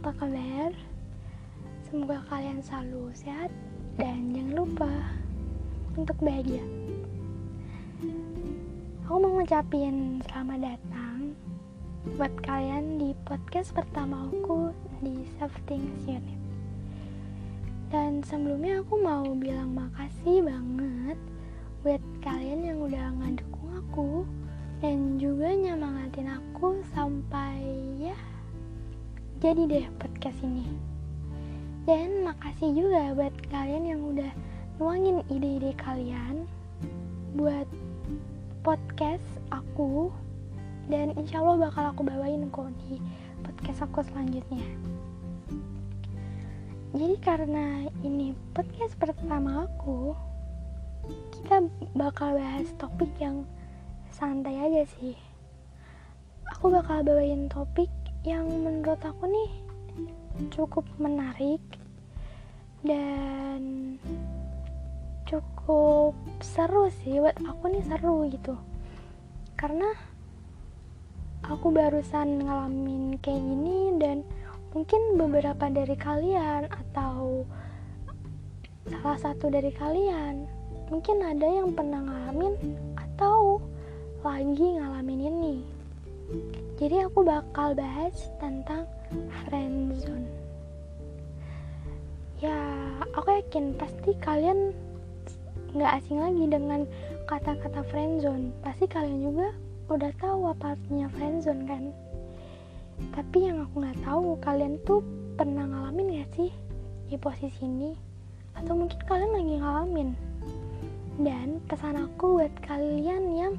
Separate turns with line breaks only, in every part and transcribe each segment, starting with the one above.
apa kabar? Semoga kalian selalu sehat dan jangan lupa untuk bahagia. Aku mau ngucapin selamat datang buat kalian di podcast pertama aku di Safety Unit. Dan sebelumnya aku mau bilang makasih banget buat kalian yang udah ngadukung aku dan juga nyemangatin aku sampai ya jadi deh podcast ini. Dan makasih juga buat kalian yang udah nuangin ide-ide kalian buat podcast aku. Dan insya Allah bakal aku bawain kok di podcast aku selanjutnya. Jadi karena ini podcast pertama aku kita bakal bahas topik yang santai aja sih. Aku bakal bawain topik yang menurut aku nih cukup menarik dan cukup seru sih buat aku nih seru gitu. Karena aku barusan ngalamin kayak gini dan mungkin beberapa dari kalian atau salah satu dari kalian mungkin ada yang pernah ngalamin atau lagi ngalamin ini jadi aku bakal bahas tentang friendzone ya aku yakin pasti kalian nggak asing lagi dengan kata-kata friendzone pasti kalian juga udah tahu apa artinya friendzone kan? Tapi yang aku nggak tahu kalian tuh pernah ngalamin gak sih di posisi ini? Atau mungkin kalian lagi ngalamin? Dan pesan aku buat kalian yang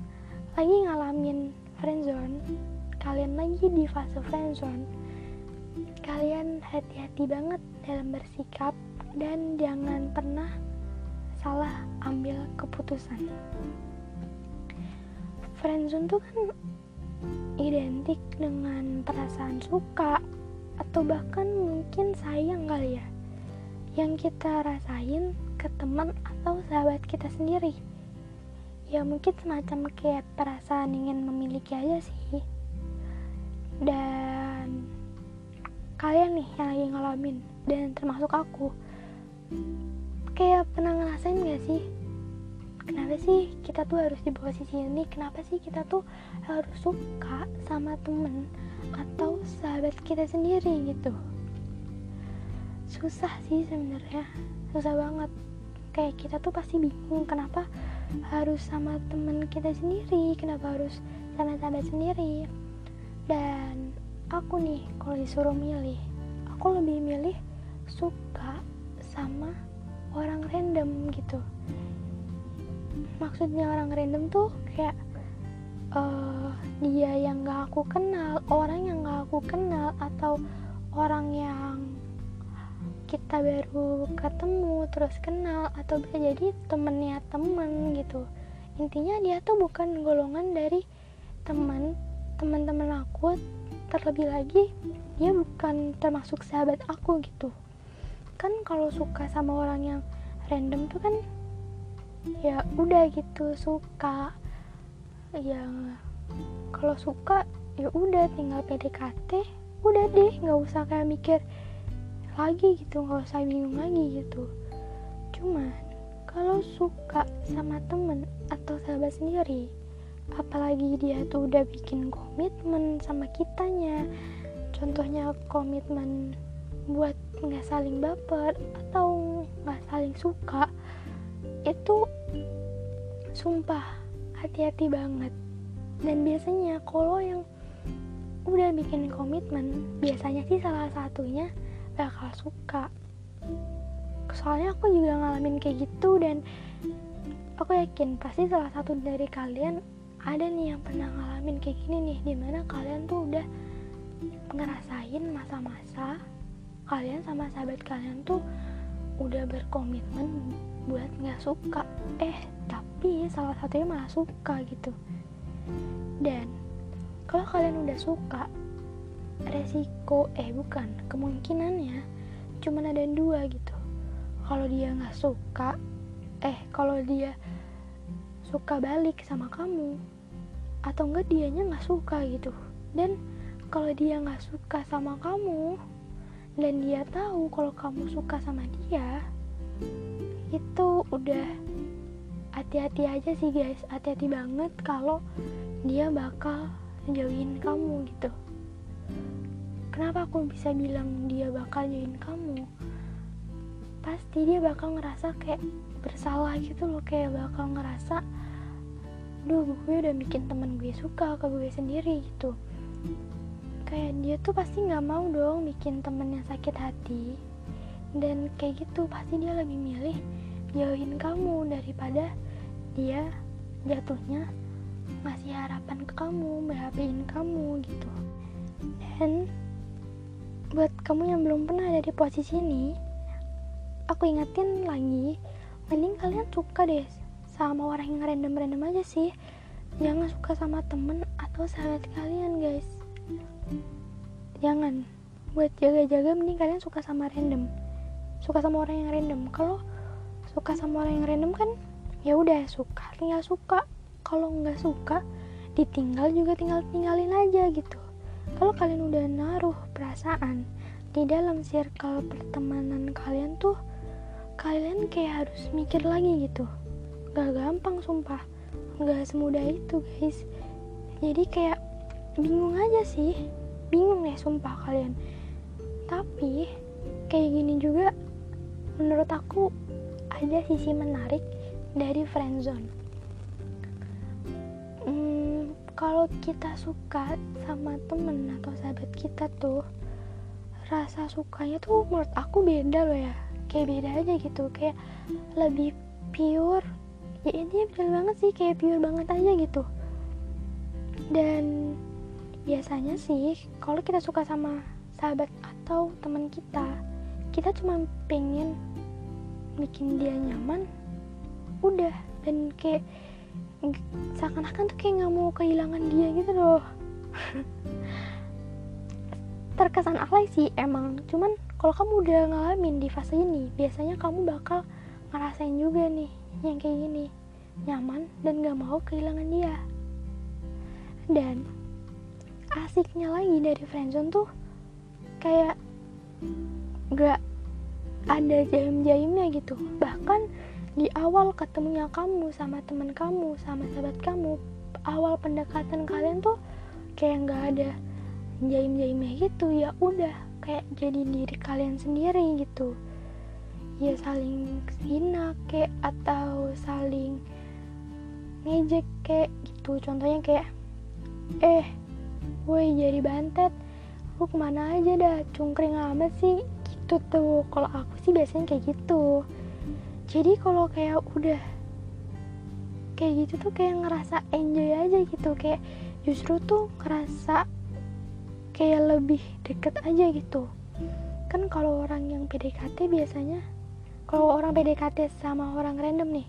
lagi ngalamin friendzone. Kalian lagi di fase friendzone. Kalian hati-hati banget dalam bersikap dan jangan pernah salah ambil keputusan. Friendzone tuh kan identik dengan perasaan suka atau bahkan mungkin sayang kali ya. Yang kita rasain ke teman atau sahabat kita sendiri ya mungkin semacam kayak perasaan ingin memiliki aja sih. Dan kalian nih yang lagi ngalamin dan termasuk aku. Kayak pernah ngerasain gak sih? Kenapa sih kita tuh harus di posisi ini? Kenapa sih kita tuh harus suka sama temen atau sahabat kita sendiri gitu? Susah sih sebenarnya. Susah banget. Kayak kita tuh pasti bingung kenapa harus sama temen kita sendiri. Kenapa harus sama sahabat sendiri? Dan aku nih kalau disuruh milih aku lebih milih suka sama orang random gitu. Maksudnya orang random tuh kayak uh, dia yang gak aku kenal orang yang gak aku kenal atau orang yang kita baru ketemu terus kenal atau bisa jadi temennya temen gitu. Intinya dia tuh bukan golongan dari teman teman-teman aku. Terlebih lagi dia bukan termasuk sahabat aku gitu. Kan kalau suka sama orang yang random tuh kan ya udah gitu suka. Ya kalau suka ya udah tinggal PDKT udah deh nggak usah kayak mikir lagi gitu nggak usah bingung lagi gitu. Cuman kalau suka sama temen atau sahabat sendiri apalagi dia tuh udah bikin komitmen sama kitanya contohnya komitmen buat nggak saling baper atau nggak saling suka itu sumpah hati-hati banget. Dan biasanya kalau yang udah bikin komitmen biasanya sih salah satunya bakal suka. Soalnya aku juga ngalamin kayak gitu dan aku yakin pasti salah satu dari kalian ada nih yang pernah ngalamin kayak gini nih di mana kalian tuh udah ngerasain masa-masa kalian sama sahabat kalian tuh udah berkomitmen buat nggak suka. Eh tapi salah satunya malah suka gitu. Dan kalau kalian udah suka resiko eh bukan kemungkinannya cuma ada dua gitu. Kalau dia nggak suka eh kalau dia suka balik sama kamu atau enggak dianya nggak suka gitu. Dan kalau dia nggak suka sama kamu dan dia tahu kalau kamu suka sama dia itu udah hati-hati aja sih guys. Hati-hati banget kalau dia bakal jauhin kamu gitu kenapa aku bisa bilang dia bakal jauhin kamu? Pasti dia bakal ngerasa kayak bersalah gitu loh kayak bakal ngerasa duh gue udah bikin temen gue suka ke gue sendiri gitu. Kayak dia tuh pasti nggak mau dong bikin temen yang sakit hati. Dan kayak gitu pasti dia lebih milih jauhin kamu daripada dia jatuhnya ngasih harapan ke kamu BHP-in kamu gitu. Dan buat kamu yang belum pernah ada di posisi ini aku ingetin lagi mending kalian suka deh sama orang yang random-random aja sih. Jangan suka sama temen atau sahabat kalian guys. Jangan. Buat jaga-jaga mending kalian suka sama random. Suka sama orang yang random. Kalau suka sama orang yang random kan ya udah suka tinggal suka. Kalau nggak suka ditinggal juga tinggal tinggalin aja gitu kalau kalian udah naruh perasaan di dalam circle pertemanan kalian tuh kalian kayak harus mikir lagi gitu. Gak gampang sumpah. Gak semudah itu guys. Jadi kayak bingung aja sih. Bingung ya sumpah kalian. Tapi kayak gini juga menurut aku ada sisi menarik dari friendzone kalau kita suka sama temen atau sahabat kita tuh rasa sukanya tuh menurut aku beda loh ya. Kayak beda aja gitu kayak lebih pure. Ya intinya bener banget sih kayak pure banget aja gitu. Dan biasanya sih kalau kita suka sama sahabat atau teman kita kita cuma pengen bikin dia nyaman udah. Dan kayak seakan-akan tuh kayak nggak mau kehilangan dia gitu loh. Terkesan alay sih emang. Cuman kalau kamu udah ngalamin di fase ini biasanya kamu bakal ngerasain juga nih yang kayak gini. Nyaman dan gak mau kehilangan dia. Dan asiknya lagi dari friendzone tuh kayak gak ada jaim-jaimnya gitu. Bahkan di awal ketemunya kamu sama teman kamu sama sahabat kamu awal pendekatan kalian tuh kayak gak ada jaim-jaimnya gitu. Ya udah kayak jadi diri kalian sendiri gitu. Ya saling hina kayak atau saling ngejek kayak gitu. Contohnya kayak eh woi jadi bantet. Lu ke mana aja dah? Cungkring amat sih. Gitu tuh. Kalau aku sih biasanya kayak gitu jadi kalau kayak udah kayak gitu tuh kayak ngerasa enjoy aja gitu. Kayak justru tuh ngerasa kayak lebih deket aja gitu. Kan kalau orang yang PDKT biasanya kalau orang PDKT sama orang random nih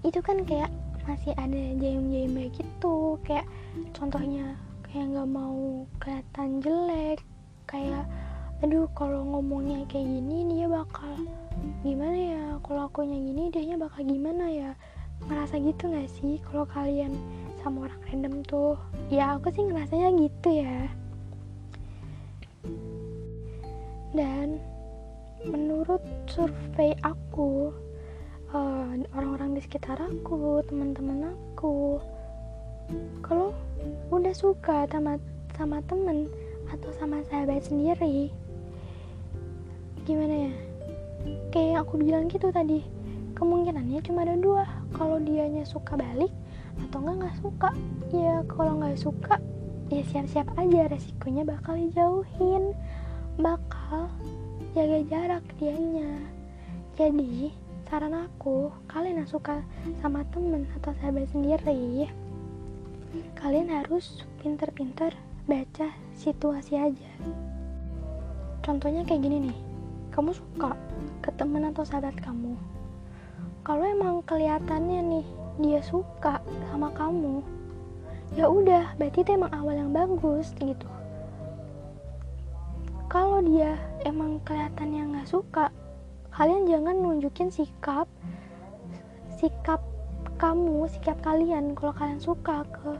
itu kan kayak masih ada jaim-jaim gitu. Kayak contohnya kayak nggak mau kelihatan jelek kayak aduh kalau ngomongnya kayak gini dia bakal gimana ya? Kalau akunya gini dia bakal gimana ya? Ngerasa gitu nggak sih kalau kalian sama orang random tuh? Ya aku sih ngerasanya gitu ya. Dan menurut survei aku orang eh, orang-orang di sekitar aku teman-teman aku kalau udah suka sama sama temen atau sama sahabat sendiri gimana ya? Kayak aku bilang gitu tadi kemungkinannya cuma ada dua. Kalau dianya suka balik atau enggak nggak suka. Ya kalau nggak suka ya siap-siap aja. Resikonya bakal dijauhin bakal jaga jarak dianya. Jadi saran aku kalian yang suka sama temen atau sahabat sendiri kalian harus pinter-pinter baca situasi aja. Contohnya kayak gini nih kamu suka ke temen atau sahabat kamu? Kalau emang kelihatannya nih dia suka sama kamu ya udah berarti itu emang awal yang bagus gitu. Kalau dia emang kelihatannya nggak suka kalian jangan nunjukin sikap sikap kamu sikap kalian kalau kalian suka ke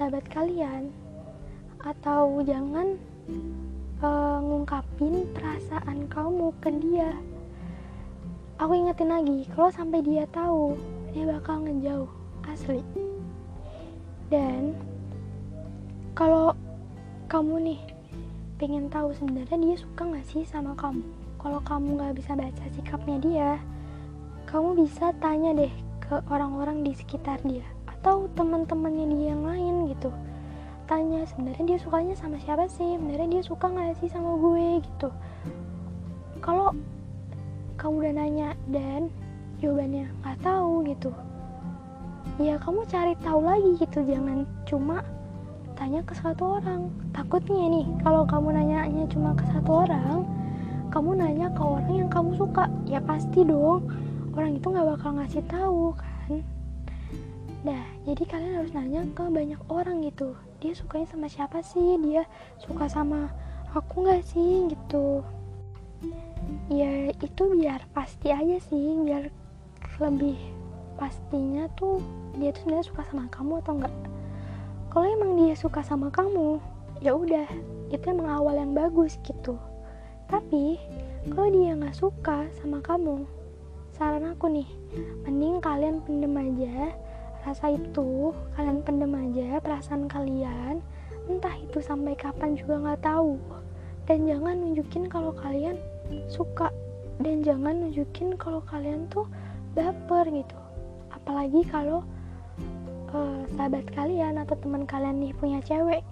sahabat kalian. Atau jangan uh, ngungkapin perasaan kamu ke dia. Aku ingetin lagi kalau sampai dia tahu dia bakal ngejauh asli. Dan kalau kamu nih pengen tahu sebenarnya dia suka nggak sih sama kamu? Kalau kamu nggak bisa baca sikapnya dia kamu bisa tanya deh ke orang-orang di sekitar dia atau teman-temannya dia yang lain tanya sebenarnya dia sukanya sama siapa sih? Sebenarnya dia suka nggak sih sama gue? Gitu. Kalau kamu udah nanya dan jawabannya nggak tahu gitu ya kamu cari tahu lagi gitu. Jangan cuma tanya ke satu orang. Takutnya nih kalau kamu nanyanya cuma ke satu orang kamu nanya ke orang yang kamu suka. Ya pasti dong orang itu nggak bakal ngasih tahu kan. Nah jadi kalian harus nanya ke banyak orang gitu dia sukanya sama siapa sih? Dia suka sama aku nggak sih? Gitu. Ya itu biar pasti aja sih biar lebih pastinya tuh dia tuh sebenarnya suka sama kamu atau enggak kalau emang dia suka sama kamu ya udah itu emang awal yang bagus gitu. Tapi kalau dia nggak suka sama kamu saran aku nih mending kalian pendem aja rasa itu kalian pendem aja perasaan kalian. Entah itu sampai kapan juga nggak tahu. Dan jangan nunjukin kalau kalian suka. Dan jangan nunjukin kalau kalian tuh baper gitu. Apalagi kalau uh, sahabat kalian atau teman kalian nih punya cewek.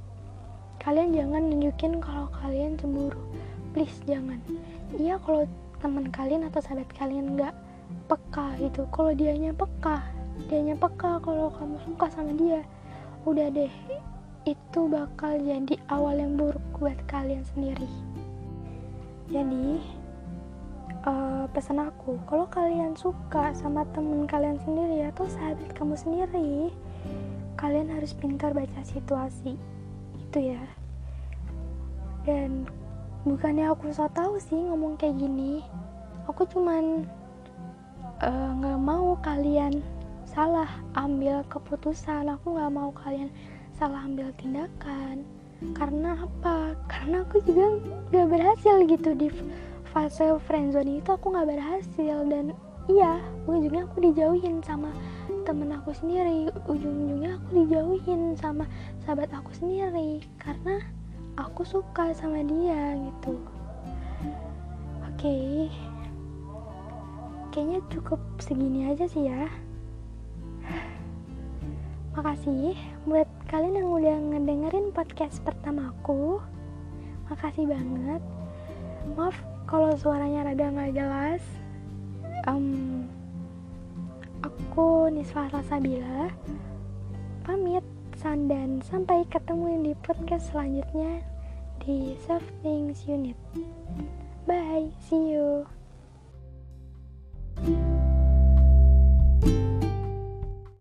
Kalian jangan nunjukin kalau kalian cemburu. Please jangan. Iya kalau teman kalian atau sahabat kalian nggak peka gitu. Kalau dianya peka dianya peka kalau kamu suka sama dia. Udah deh itu bakal jadi awal yang buruk buat kalian sendiri. Jadi uh, pesan aku kalau kalian suka sama temen kalian sendiri atau sahabat kamu sendiri kalian harus pintar baca situasi. Itu ya. Dan bukannya aku so tau sih ngomong kayak gini. Aku cuman Eh, nggak uh, mau kalian salah ambil keputusan. Aku nggak mau kalian salah ambil tindakan. Karena apa? Karena aku juga nggak berhasil gitu di fase friendzone itu aku nggak berhasil. Dan iya ujungnya aku dijauhin sama temen aku sendiri. Ujung-ujungnya aku dijauhin sama sahabat aku sendiri. Karena aku suka sama dia gitu. Oke. Okay kayaknya cukup segini aja sih ya makasih buat kalian yang udah ngedengerin podcast pertama aku. Makasih banget. Maaf kalau suaranya rada nggak jelas. Um, aku Niswa Rasabila pamit dan sampai ketemu di podcast selanjutnya di Self Things Unit. Bye see you